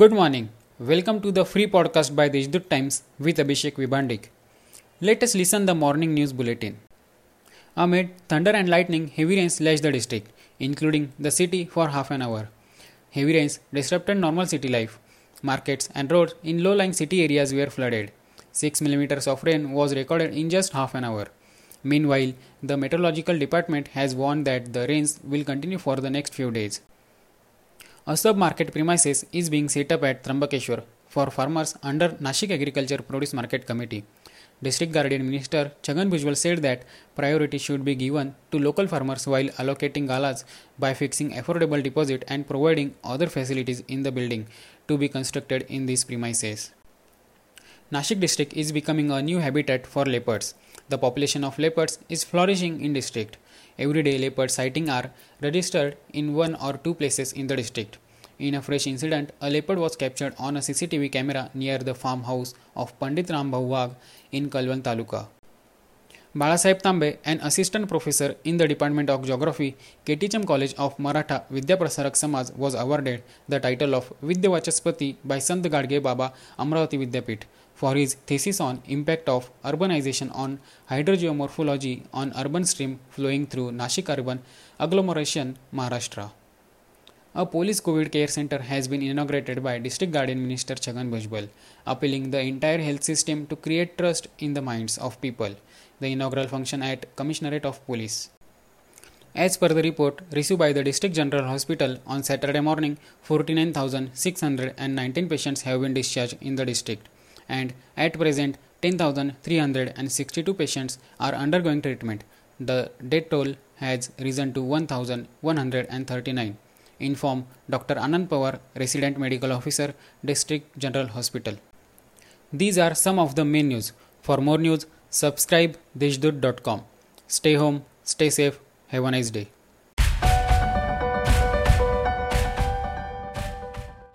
Good morning. Welcome to the free podcast by Deshdoot Times with Abhishek Vibandik. Let us listen the morning news bulletin. Amid thunder and lightning, heavy rains lashed the district, including the city for half an hour. Heavy rains disrupted normal city life. Markets and roads in low-lying city areas were flooded. 6 millimeters of rain was recorded in just half an hour. Meanwhile, the meteorological department has warned that the rains will continue for the next few days. A sub-market premises is being set up at Trambakeshwar for farmers under Nashik Agriculture Produce Market Committee. District Guardian Minister Chhagan Bhujbal said that priority should be given to local farmers while allocating galas by fixing affordable deposit and providing other facilities in the building to be constructed in these premises. Nashik district is becoming a new habitat for leopards. The population of leopards is flourishing in district. Everyday leopard sightings are registered in one or two places in the district. In a fresh incident, a leopard was captured on a CCTV camera near the farmhouse of Pandit Rambhau Wagh in Kalwan Taluka. Balasaheb Tambe, an assistant professor in the Department of Geography, KTHM College of Maratha Vidyaprasarak Samaj, was awarded the title of Vidyawachaspati by Sant Gadge Baba Amravati Vidyapith for his thesis on impact of urbanization on hydrogeomorphology on urban stream flowing through Nashik urban agglomeration, Maharashtra. A police COVID care center has been inaugurated by District Guardian Minister Chhagan Bhujbal, appealing the entire health system to create trust in the minds of people. The inaugural function at Commissionerate of Police. As per the report received by the District General Hospital on Saturday morning, 49,619 patients have been discharged in the district and at present 10,362 patients are undergoing treatment. The death toll has risen to 1,139. Inform Dr. Anand Pawar, Resident Medical Officer, District General Hospital. These are some of the main news. For more news, subscribe deshdoot.com. Stay home, stay safe, have a nice day.